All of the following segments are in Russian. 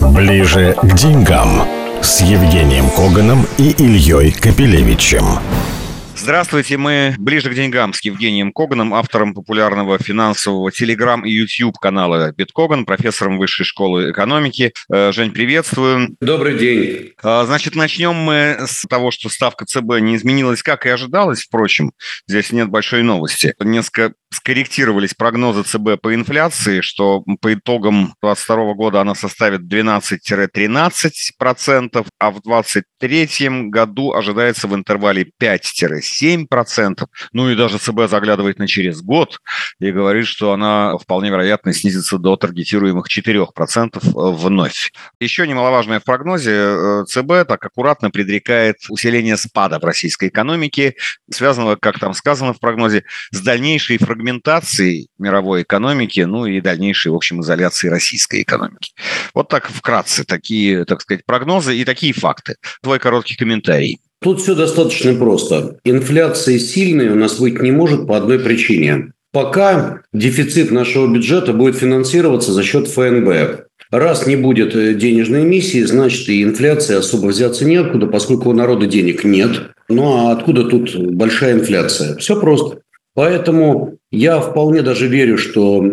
Ближе к деньгам с Евгением Коганом и Ильей Капелевичем. Здравствуйте, мы ближе к деньгам с Евгением Коганом, автором популярного финансового телеграм и YouTube канала Биткоган, профессором Высшей школы экономики. Э, Жень, приветствую. Добрый день. А, значит, начнем мы с того, что ставка ЦБ не изменилась, как и ожидалось, впрочем. Здесь нет большой новости. Несколько скорректировались прогнозы ЦБ по инфляции, что по итогам 2022 года она составит 12-13%, а в 2023 году ожидается в интервале 5-7%. Ну и даже ЦБ заглядывает на через год и говорит, что она вполне вероятно снизится до таргетируемых 4% вновь. Еще немаловажное в прогнозе э, ЦБ так аккуратно предрекает усиление спада в российской экономике, связанного, как там сказано в прогнозе, с дальнейшей фрагментацией мировой экономики, ну и дальнейшей, в общем, изоляции российской экономики. Вот так вкратце такие, так сказать, прогнозы и такие факты. Твой короткий комментарий. Тут все достаточно просто. Инфляция сильная у нас быть не может по одной причине. Пока дефицит нашего бюджета будет финансироваться за счет ФНБ. Раз не будет э, денежной эмиссии, значит и инфляция особо взяться неоткуда, поскольку у народа денег нет. Ну а откуда тут большая инфляция? Все просто. Поэтому я вполне даже верю, что э,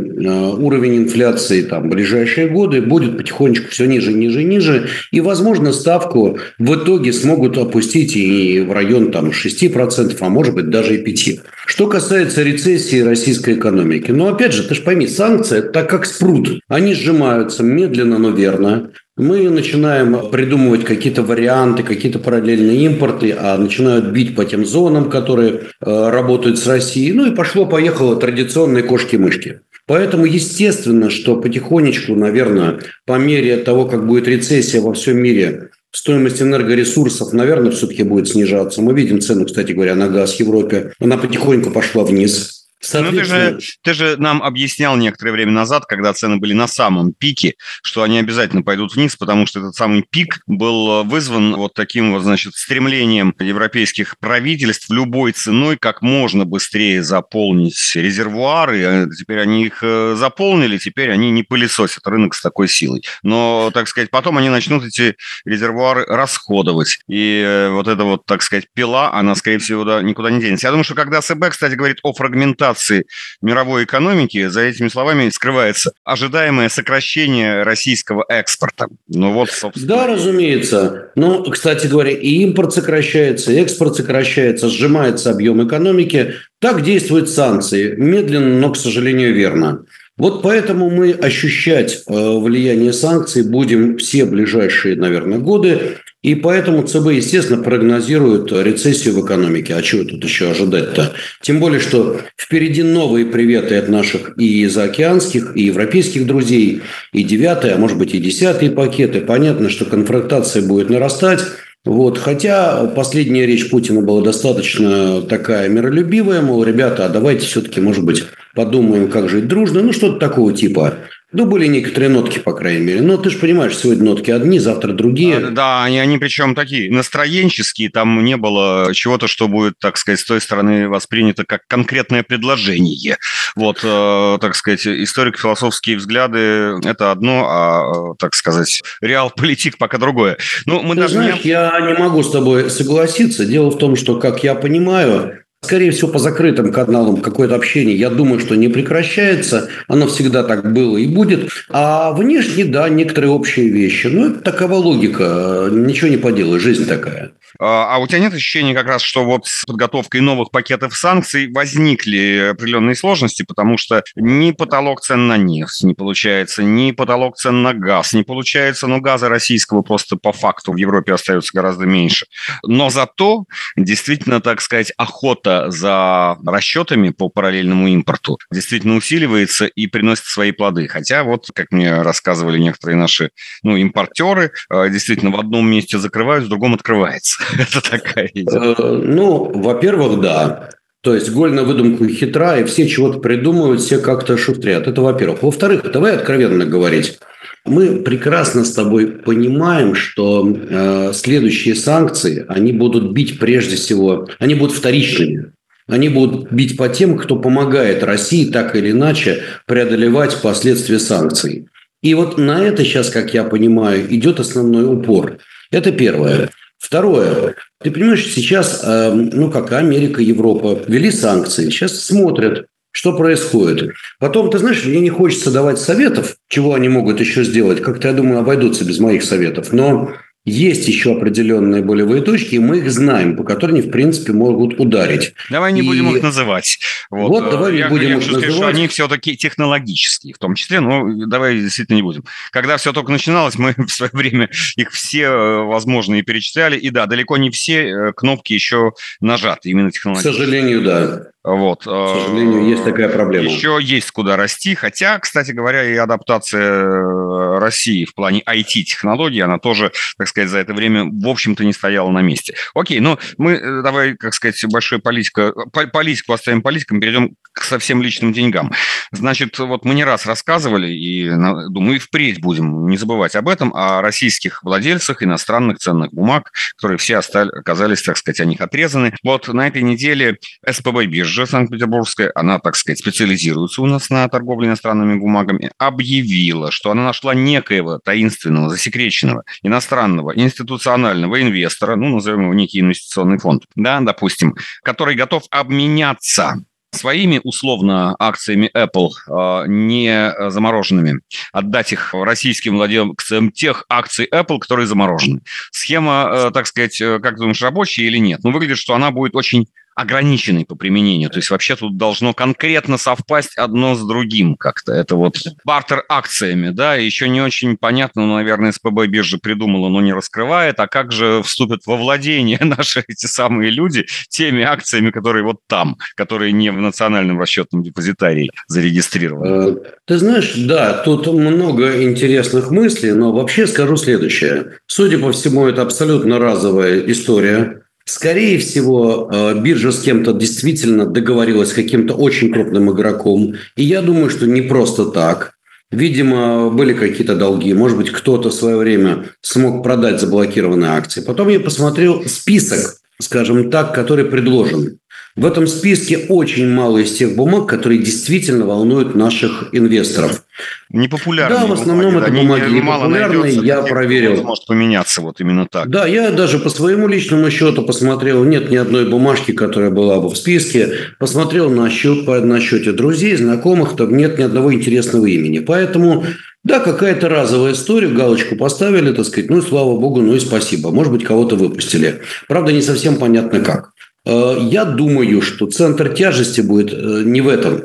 уровень инфляции там, в ближайшие годы будет потихонечку все ниже, ниже, ниже. И, возможно, ставку в итоге смогут опустить и в район там, 6%, а может быть даже и 5%. Что касается рецессии российской экономики. Ну, опять же, ты же пойми, санкции – это так как спрут. Они сжимаются медленно, но верно. Мы начинаем придумывать какие-то варианты, какие-то параллельные импорты, а начинают бить по тем зонам, которые э, работают с Россией. Ну и пошло-поехало традиционные кошки-мышки. Поэтому естественно, что потихонечку, наверное, по мере того, как будет рецессия во всем мире, стоимость энергоресурсов, наверное, все-таки будет снижаться. Мы видим цену, кстати говоря, на газ в Европе. Она потихоньку пошла вниз. Ну, ты же, ты же нам объяснял некоторое время назад, когда цены были на самом пике, что они обязательно пойдут вниз, потому что этот самый пик был вызван вот таким вот, значит, стремлением европейских правительств любой ценой как можно быстрее заполнить резервуары. А теперь они их э, заполнили, теперь они не пылесосят рынок с такой силой. Но, так сказать, потом они начнут эти резервуары расходовать. И э, вот эта вот, так сказать, пила, она, скорее всего, никуда не денется. Я думаю, что когда СБ, кстати, говорит о фрагментации стагнации мировой экономики, за этими словами скрывается ожидаемое сокращение российского экспорта. Ну вот, собственно. Да, разумеется. Ну, кстати говоря, и импорт сокращается, и экспорт сокращается, сжимается объем экономики. Так действуют санкции. Медленно, но, к сожалению, верно. Вот поэтому мы ощущать э, влияние санкций будем все ближайшие, наверное, годы. И поэтому ЦБ, естественно, прогнозирует рецессию в экономике. А чего тут еще ожидать-то? Тем более, что впереди новые приветы от наших и заокеанских, и европейских друзей, и девятый, а может быть и десятый пакеты. Понятно, что конфронтация будет нарастать. Вот. Хотя последняя речь Путина была достаточно такая миролюбивая, мол, ребята, а давайте все-таки, может быть, подумаем, как жить дружно, ну, что-то такого типа. Ну, были некоторые нотки, по крайней мере. Но ты же понимаешь, сегодня нотки одни, завтра другие. Да, да они, они причем такие настроенческие. Там не было чего-то, что будет, так сказать, с той стороны воспринято как конкретное предложение. Вот, э, так сказать, историко-философские взгляды – это одно, а, так сказать, реал-политик пока другое. Ну, мы ты даже знаешь, не... я не могу с тобой согласиться. Дело в том, что, как я понимаю, Скорее всего, по закрытым каналам какое-то общение, я думаю, что не прекращается. Оно всегда так было и будет. А внешне, да, некоторые общие вещи. Ну, это такова логика. Ничего не поделаешь, жизнь такая. А, а у тебя нет ощущения как раз, что вот с подготовкой новых пакетов санкций возникли определенные сложности, потому что ни потолок цен на нефть не получается, ни потолок цен на газ не получается, но газа российского просто по факту в Европе остается гораздо меньше. Но зато действительно, так сказать, охота за расчетами по параллельному импорту действительно усиливается и приносит свои плоды. Хотя вот, как мне рассказывали некоторые наши ну, импортеры, э, действительно в одном месте закрывают, в другом открывается. Это такая идея. Э, ну, во-первых, да. То есть голь на выдумку хитра, и все чего-то придумывают, все как-то шустрят. Это во-первых. Во-вторых, давай откровенно говорить. Мы прекрасно с тобой понимаем, что э, следующие санкции, они будут бить прежде всего, они будут вторичными. Они будут бить по тем, кто помогает России так или иначе преодолевать последствия санкций. И вот на это сейчас, как я понимаю, идет основной упор. Это первое. Второе. Ты понимаешь, сейчас, э, ну, как Америка, Европа ввели санкции. Сейчас смотрят, что происходит. Потом, ты знаешь, мне не хочется давать советов, чего они могут еще сделать. Как-то, я думаю, обойдутся без моих советов. Но есть еще определенные болевые точки, и мы их знаем, по которым они, в принципе, могут ударить. Давай не и... будем их называть. Вот, вот давай не я, будем я их называть. Сказать, что они все-таки технологические в том числе, но давай действительно не будем. Когда все только начиналось, мы в свое время их все э, возможные перечисляли, и да, далеко не все э, кнопки еще нажаты, именно технологические. К сожалению, да. Вот. К сожалению, есть такая проблема. Еще есть куда расти, хотя, кстати говоря, и адаптация э, России в плане IT-технологий, она тоже, так сказать, за это время, в общем-то, не стояла на месте. Окей, ну мы, э, давай, как сказать, большой политика, политику оставим политикам, перейдем к совсем личным деньгам. Значит, вот мы не раз рассказывали, и, думаю, и впредь будем не забывать об этом, о российских владельцах иностранных ценных бумаг, которые все остались, оказались, так сказать, о них отрезаны. Вот на этой неделе СПБ биржа биржа Санкт-Петербургская, она, так сказать, специализируется у нас на торговле иностранными бумагами, объявила, что она нашла некоего таинственного, засекреченного, иностранного, институционального инвестора, ну, назовем его некий инвестиционный фонд, да, допустим, который готов обменяться своими условно акциями Apple, а, не замороженными, отдать их российским владельцам тех акций Apple, которые заморожены. Схема, э, так сказать, э, как думаешь, рабочая или нет? Ну, выглядит, что она будет очень ограниченный по применению. То есть вообще тут должно конкретно совпасть одно с другим как-то. Это вот бартер акциями, да, еще не очень понятно, ну, наверное, СПБ биржа придумала, но не раскрывает, а как же вступят во владение наши эти самые люди теми акциями, которые вот там, которые не в национальном расчетном депозитарии зарегистрированы. Э, ты знаешь, да, тут много интересных мыслей, но вообще скажу следующее. Судя по всему, это абсолютно разовая история Скорее всего, э, биржа с кем-то действительно договорилась с каким-то очень крупным игроком. И я думаю, что не просто так. Видимо, были какие-то долги. Может быть, кто-то в свое время смог продать заблокированные акции. Потом я посмотрел список, скажем так, который предложен. В этом списке очень мало из тех бумаг, которые действительно волнуют наших инвесторов. Непопулярные Да, в основном бумаги, это бумаги не, непопулярные, я проверил. Может поменяться вот именно так. Да, я даже по своему личному счету посмотрел, нет ни одной бумажки, которая была бы в списке. Посмотрел на, счет, на счете друзей, знакомых, там нет ни одного интересного имени. Поэтому да, какая-то разовая история, галочку поставили, так сказать, ну и слава богу, ну и спасибо. Может быть, кого-то выпустили. Правда, не совсем понятно как. Э, я думаю, что центр тяжести будет э, не в этом.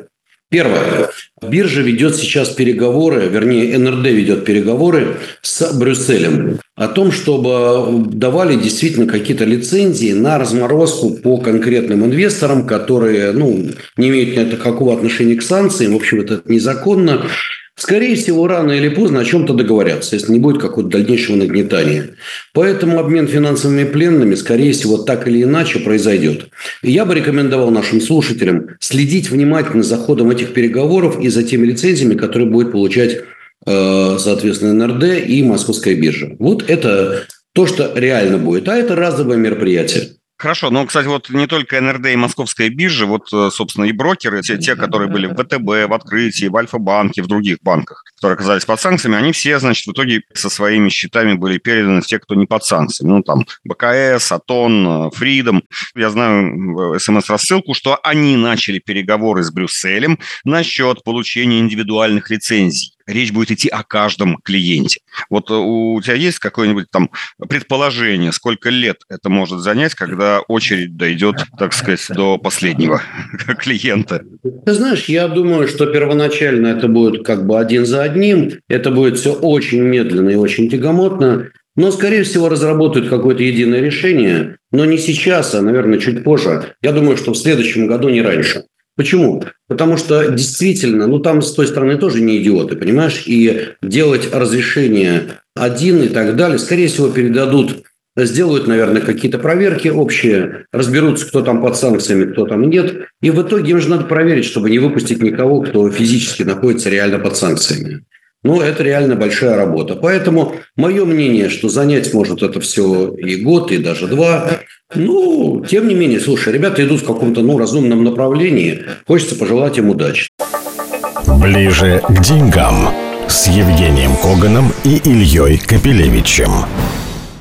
Первое. Биржа ведет сейчас переговоры, вернее, НРД ведет переговоры с Брюсселем о том, чтобы давали действительно какие-то лицензии на разморозку по конкретным инвесторам, которые ну, не имеют никакого отношения к санкциям. В общем, это незаконно. Скорее всего, рано или поздно о чем-то договорятся, если не будет какого-то дальнейшего нагнетания. Поэтому обмен финансовыми пленными, скорее всего, так или иначе произойдет. И я бы рекомендовал нашим слушателям следить внимательно за ходом этих переговоров и за теми лицензиями, которые будет получать, э, соответственно, НРД и Московская биржа. Вот это то, что реально будет. А это разовое мероприятие. Хорошо, но, кстати, вот не только НРД и Московская биржа, вот, э, собственно, и брокеры, те, те которые были в ВТБ, в Открытии, в Альфа-банке, в других банках, которые оказались под санкциями, они все, значит, в итоге со своими счетами были переданы в те, кто не под санкциями. Ну, там, БКС, Атон, Фридом. Я знаю смс-рассылку, что они начали переговоры с Брюсселем насчет получения индивидуальных лицензий речь будет идти о каждом клиенте. Вот э, у тебя есть какое-нибудь там предположение, сколько лет это может занять, когда очередь дойдет, так сказать, до последнего клиента? Ты знаешь, я думаю, что первоначально это будет как бы один за одним, это будет все очень медленно и очень тягомотно, но, скорее всего, разработают какое-то единое решение, но не сейчас, а, наверное, чуть позже. Я думаю, что в следующем году не раньше. Почему? Потому что действительно, ну там с той стороны тоже не идиоты, понимаешь? И делать разрешение один и так далее, скорее всего, передадут сделают, наверное, какие-то проверки общие, разберутся, кто там под санкциями, кто там нет. И в итоге им же надо проверить, чтобы не выпустить никого, кто физически находится реально под санкциями. Ну, это реально большая работа. Поэтому мое мнение, что занять может это все и год, и даже два. Ну, тем не менее, слушай, ребята идут в каком-то ну, разумном направлении. Хочется пожелать им удачи. Ближе к деньгам с Евгением Коганом и Ильей Капелевичем.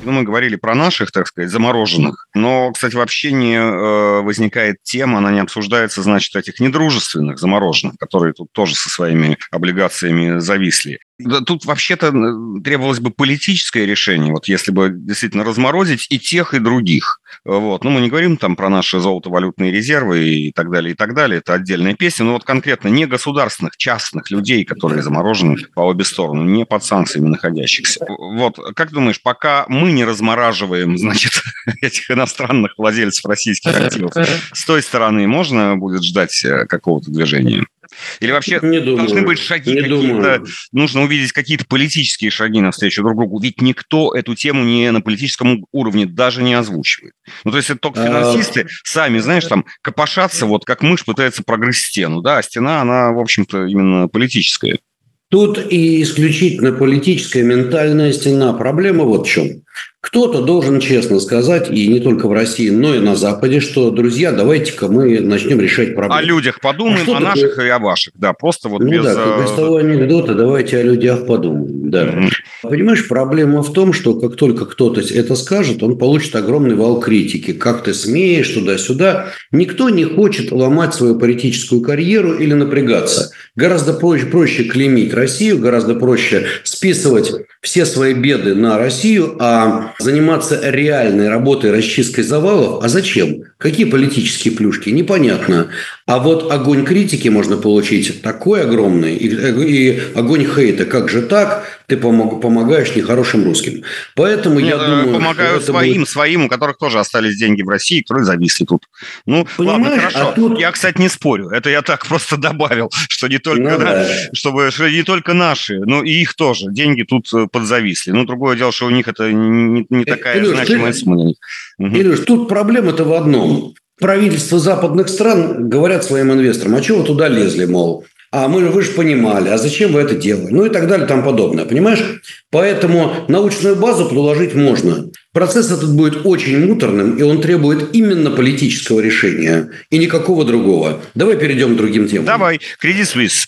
Ну, мы говорили про наших, так сказать, замороженных. Но, кстати, вообще не э, возникает тема, она не обсуждается, значит, этих недружественных замороженных, которые тут тоже со своими облигациями зависли. Да, тут вообще-то требовалось бы политическое решение, вот если бы действительно разморозить и тех, и других. Вот. Ну, мы не говорим там про наши золотовалютные резервы и так далее, и так далее. Это отдельная песня. Но вот конкретно не государственных, частных людей, которые заморожены по обе стороны, не под санкциями находящихся. Вот, как думаешь, пока мы не размораживаем, значит, этих иностранных владельцев российских активов, с той стороны можно будет ждать э, какого-то движения? Или вообще не думаю, должны быть шаги какие-то, нужно увидеть какие-то политические шаги навстречу друг другу, ведь никто эту тему не на политическом уровне даже не озвучивает. Ну, то есть это только а, финансисты сами, знаешь, там копошатся, вот как мышь пытается прогрызть стену, да, а стена, она, в общем-то, именно политическая. Тут и исключительно политическая ментальная стена. Проблема вот в чем. Кто-то должен честно сказать, и не только в России, но и на Западе, что, друзья, давайте-ка мы начнем решать проблемы. О людях подумаем, а о наших такое? и о ваших, да, просто вот ну, без... да, как из того анекдота, давайте о людях подумаем, да. Mm-hmm. Понимаешь, проблема в том, что как только кто-то это скажет, он получит огромный вал критики. Как ты смеешь, туда-сюда. Никто не хочет ломать свою политическую карьеру или напрягаться. Гораздо проще, проще клеймить Россию, гораздо проще списывать все свои беды на Россию, а заниматься реальной работой расчисткой завалов, а зачем? Какие политические плюшки? Непонятно. А вот огонь критики можно получить такой огромный, и, и огонь хейта, как же так, ты помог, помогаешь нехорошим русским. Поэтому Нет, я думаю... Помогаю своим, будет... своим, у которых тоже остались деньги в России, которые зависли тут. Ну, Понимаешь, ладно, хорошо. А тут... Я, кстати, не спорю. Это я так просто добавил, что не только, ну, да. чтобы, что не только наши, но и их тоже. Деньги тут э, подзависли. Ну, другое дело, что у них это не, не э, такая Илюш, значимая сумма. Илюш, тут проблема-то в одном правительства западных стран говорят своим инвесторам, а чего вы туда лезли, мол, а мы, вы же понимали, а зачем вы это делали? Ну и так далее, там подобное, понимаешь? Поэтому научную базу предложить можно. Процесс этот будет очень муторным, и он требует именно политического решения, и никакого другого. Давай перейдем к другим темам. Давай, Credit Suisse.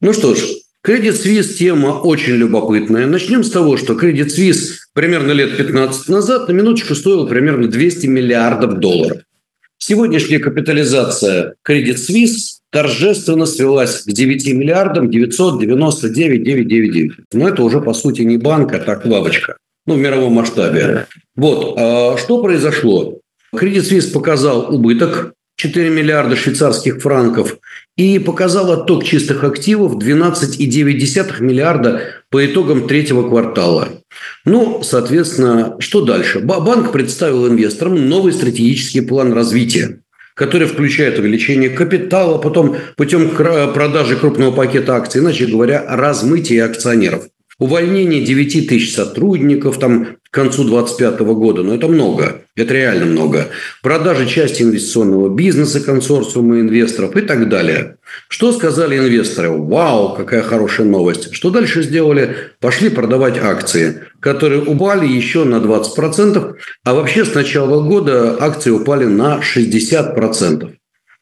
Ну что ж, Credit Suisse тема очень любопытная. Начнем с того, что Credit Suisse примерно лет 15 назад на минуточку стоил примерно 200 миллиардов долларов. Сегодняшняя капитализация Credit Suisse торжественно свелась к 9 миллиардам 999 999. Но это уже, по сути, не банк, а так лавочка. Ну, в мировом масштабе. Вот. А что произошло? Credit Suisse показал убыток 4 миллиарда швейцарских франков и показал отток чистых активов 12,9 миллиарда по итогам третьего квартала. Ну, соответственно, что дальше? Банк представил инвесторам новый стратегический план развития который включает увеличение капитала, потом путем продажи крупного пакета акций, иначе говоря, размытие акционеров. Увольнение 9 тысяч сотрудников там к концу 2025 года, но это много, это реально много. Продажа части инвестиционного бизнеса консорциума инвесторов и так далее. Что сказали инвесторы? Вау, какая хорошая новость. Что дальше сделали? Пошли продавать акции, которые упали еще на 20%, а вообще с начала года акции упали на 60%.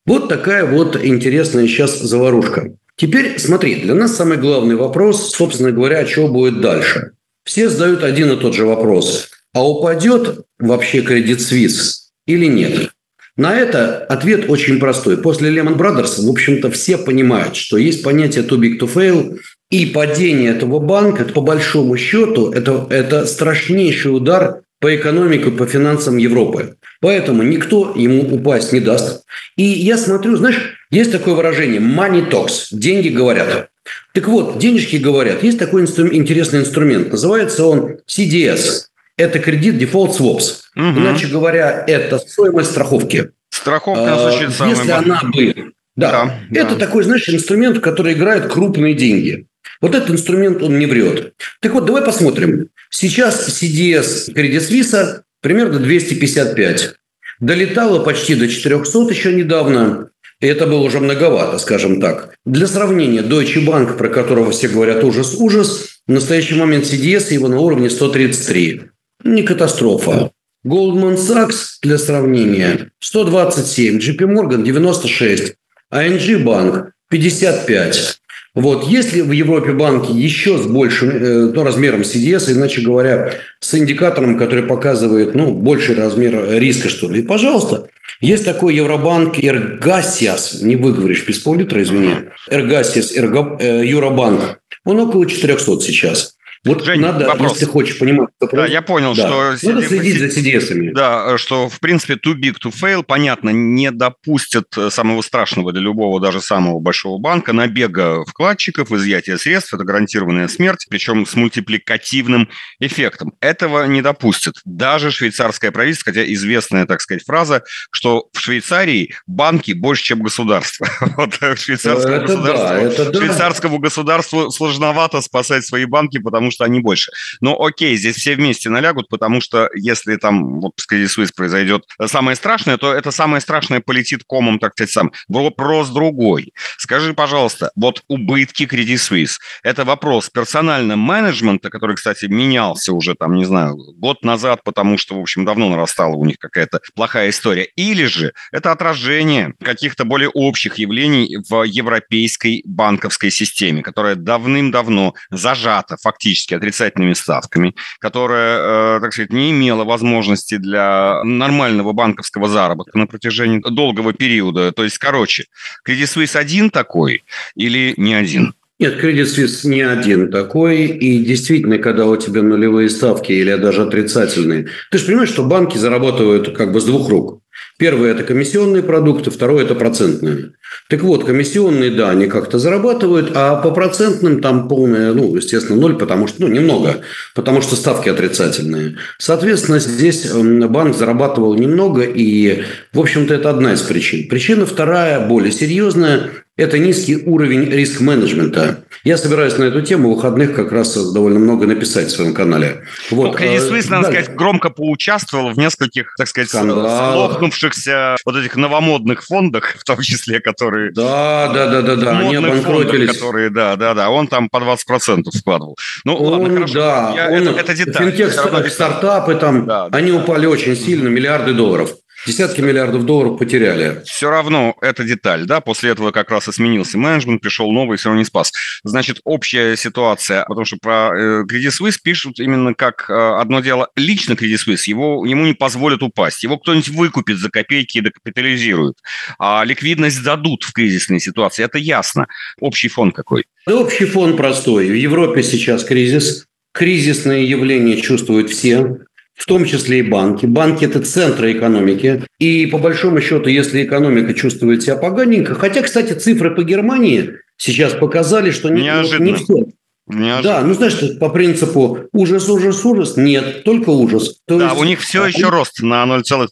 Вот такая вот интересная сейчас заварушка. Теперь смотри, для нас самый главный вопрос, собственно говоря, что будет дальше. Все задают один и тот же вопрос. А упадет вообще кредит Suisse или нет? На это ответ очень простой. После Lehman Brothers, в общем-то, все понимают, что есть понятие too big to fail, и падение этого банка, по большому счету, это, это страшнейший удар по экономике, по финансам Европы. Поэтому никто ему упасть не даст. И я смотрю, знаешь, есть такое выражение «money talks» – «деньги говорят». Так вот, денежки говорят. Есть такой инстру- интересный инструмент. Называется он CDS. Это кредит Default Swaps. Угу. Иначе говоря, это стоимость страховки. Страховка на случай а, Если она бы... Да, да, это да. такой, знаешь, инструмент, который играет крупные деньги. Вот этот инструмент, он не врет. Так вот, давай посмотрим. Сейчас CDS Credit Suisse примерно 255. Долетало почти до 400 еще недавно. И это было уже многовато, скажем так. Для сравнения, Deutsche Bank, про которого все говорят ужас-ужас, в настоящий момент CDS его на уровне 133. Не катастрофа. Goldman Sachs, для сравнения, 127, JP Morgan 96, ING Bank 55. Вот. Если в Европе банки еще с большим э, ну, размером CDS, иначе говоря, с индикатором, который показывает ну, больший размер риска, что ли, пожалуйста, есть такой Евробанк Эргасиас, не выговоришь без поллитра, извини, Эргасиас, Эрго, э, Юробанк, он около 400 сейчас. Вот Жень, надо, вопрос. если хочешь понимать вопрос. Да, я понял, да. что... Надо следить за CDS-ами. Да, что, в принципе, too big to fail, понятно, не допустят э, самого страшного для любого, даже самого большого банка, набега вкладчиков, изъятия средств, это гарантированная смерть, причем с мультипликативным эффектом. Этого не допустят. Даже швейцарское правительство, хотя известная, так сказать, фраза, что в Швейцарии банки больше, чем государство. Вот швейцарскому, это государству, да, это да. швейцарскому государству сложновато спасать свои банки, потому потому что они больше. Но окей, здесь все вместе налягут, потому что если там вот Credit Suisse произойдет самое страшное, то это самое страшное полетит комом, так сказать, сам. Вопрос другой. Скажи, пожалуйста, вот убытки Credit Suisse – это вопрос персонального менеджмента, который, кстати, менялся уже, там, не знаю, год назад, потому что, в общем, давно нарастала у них какая-то плохая история. Или же это отражение каких-то более общих явлений в европейской банковской системе, которая давным-давно зажата фактически фактически отрицательными ставками, которая, э, так сказать, не имела возможности для нормального банковского заработка на протяжении долгого периода. То есть, короче, Credit Suisse один такой или не один? Нет, Credit Suisse не один такой. И действительно, когда у тебя нулевые ставки или даже отрицательные, ты же понимаешь, что банки зарабатывают как бы с двух рук. Первое – это комиссионные продукты, второе – это процентные. Так вот, комиссионные, да, они как-то зарабатывают, а по процентным там полное, ну, естественно, ноль, потому что, ну, немного, потому что ставки отрицательные. Соответственно, здесь банк зарабатывал немного, и, в общем-то, это одна из причин. Причина вторая, более серьезная, это низкий уровень риск-менеджмента. Я собираюсь на эту тему в выходных как раз довольно много написать в своем канале. Вот. Ну, Credit Suisse, надо да. сказать, громко поучаствовал в нескольких, так сказать, лопнувшихся вот этих новомодных фондах, в том числе, которые... Да, да, да, да, да, они обанкротились. Которые, да, да, да, он там по 20% вкладывал. Ну, он, ладно, хорошо. Да, Я, он, это, это деталь. Финтех, стартапы там, да, они да, упали очень сильно, миллиарды долларов. Десятки миллиардов долларов потеряли. Все равно это деталь, да, после этого как раз и сменился менеджмент, пришел новый, все равно не спас. Значит, общая ситуация, потому что про э, Credit Suisse пишут именно как э, одно дело лично Credit Suisse, его, ему не позволят упасть, его кто-нибудь выкупит за копейки и докапитализирует, а ликвидность дадут в кризисной ситуации, это ясно. Общий фон какой? Да, общий фон простой. В Европе сейчас кризис, кризисные явления чувствуют все в том числе и банки. Банки – это центры экономики. И по большому счету, если экономика чувствует себя поганенько, хотя, кстати, цифры по Германии сейчас показали, что не, не все. Неожиданно. Да, ну знаешь, по принципу ужас, ужас, ужас, нет, только ужас. То да, есть, у них все а, еще рост на 0,3%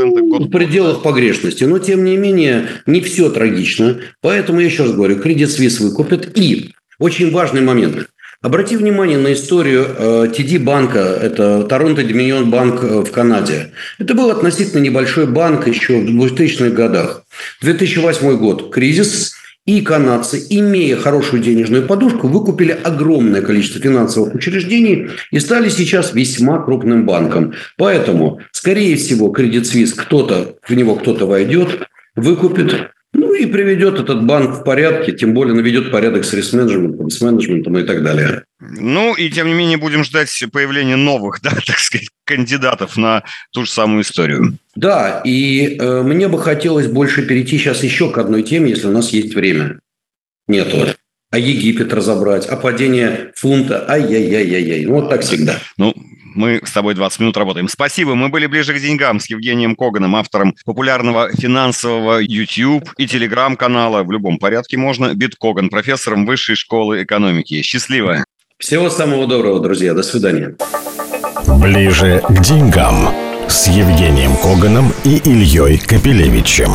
ну, год. В пределах погрешности, но тем не менее не все трагично. Поэтому я еще раз говорю, кредит Suisse выкупят. И очень важный момент. Обрати внимание на историю TD э, банка, это Торонто Доминион банк э, в Канаде. Это был относительно небольшой банк еще в 2000-х годах. 2008 год – кризис, и канадцы, имея хорошую денежную подушку, выкупили огромное количество финансовых учреждений и стали сейчас весьма крупным банком. Поэтому, скорее всего, Credit Suisse кто-то, в него кто-то войдет, выкупит, и приведет этот банк в порядке, тем более наведет порядок с риск-менеджментом, с менеджментом и так далее. Ну и тем не менее будем ждать появления новых, да, так сказать, кандидатов на ту же самую историю. Да, и э, мне бы хотелось больше перейти сейчас еще к одной теме, если у нас есть время. Нету. А Египет разобрать, а падение фунта, ай-яй-яй-яй-яй. Ну, вот так всегда. Ну, мы с тобой 20 минут работаем. Спасибо. Мы были ближе к деньгам с Евгением Коганом, автором популярного финансового YouTube и телеграм-канала. В любом порядке можно. Биткоган, профессором Высшей школы экономики. Счастливо. Всего самого доброго, друзья. До свидания. Ближе к деньгам с Евгением Коганом и Ильей Капелевичем.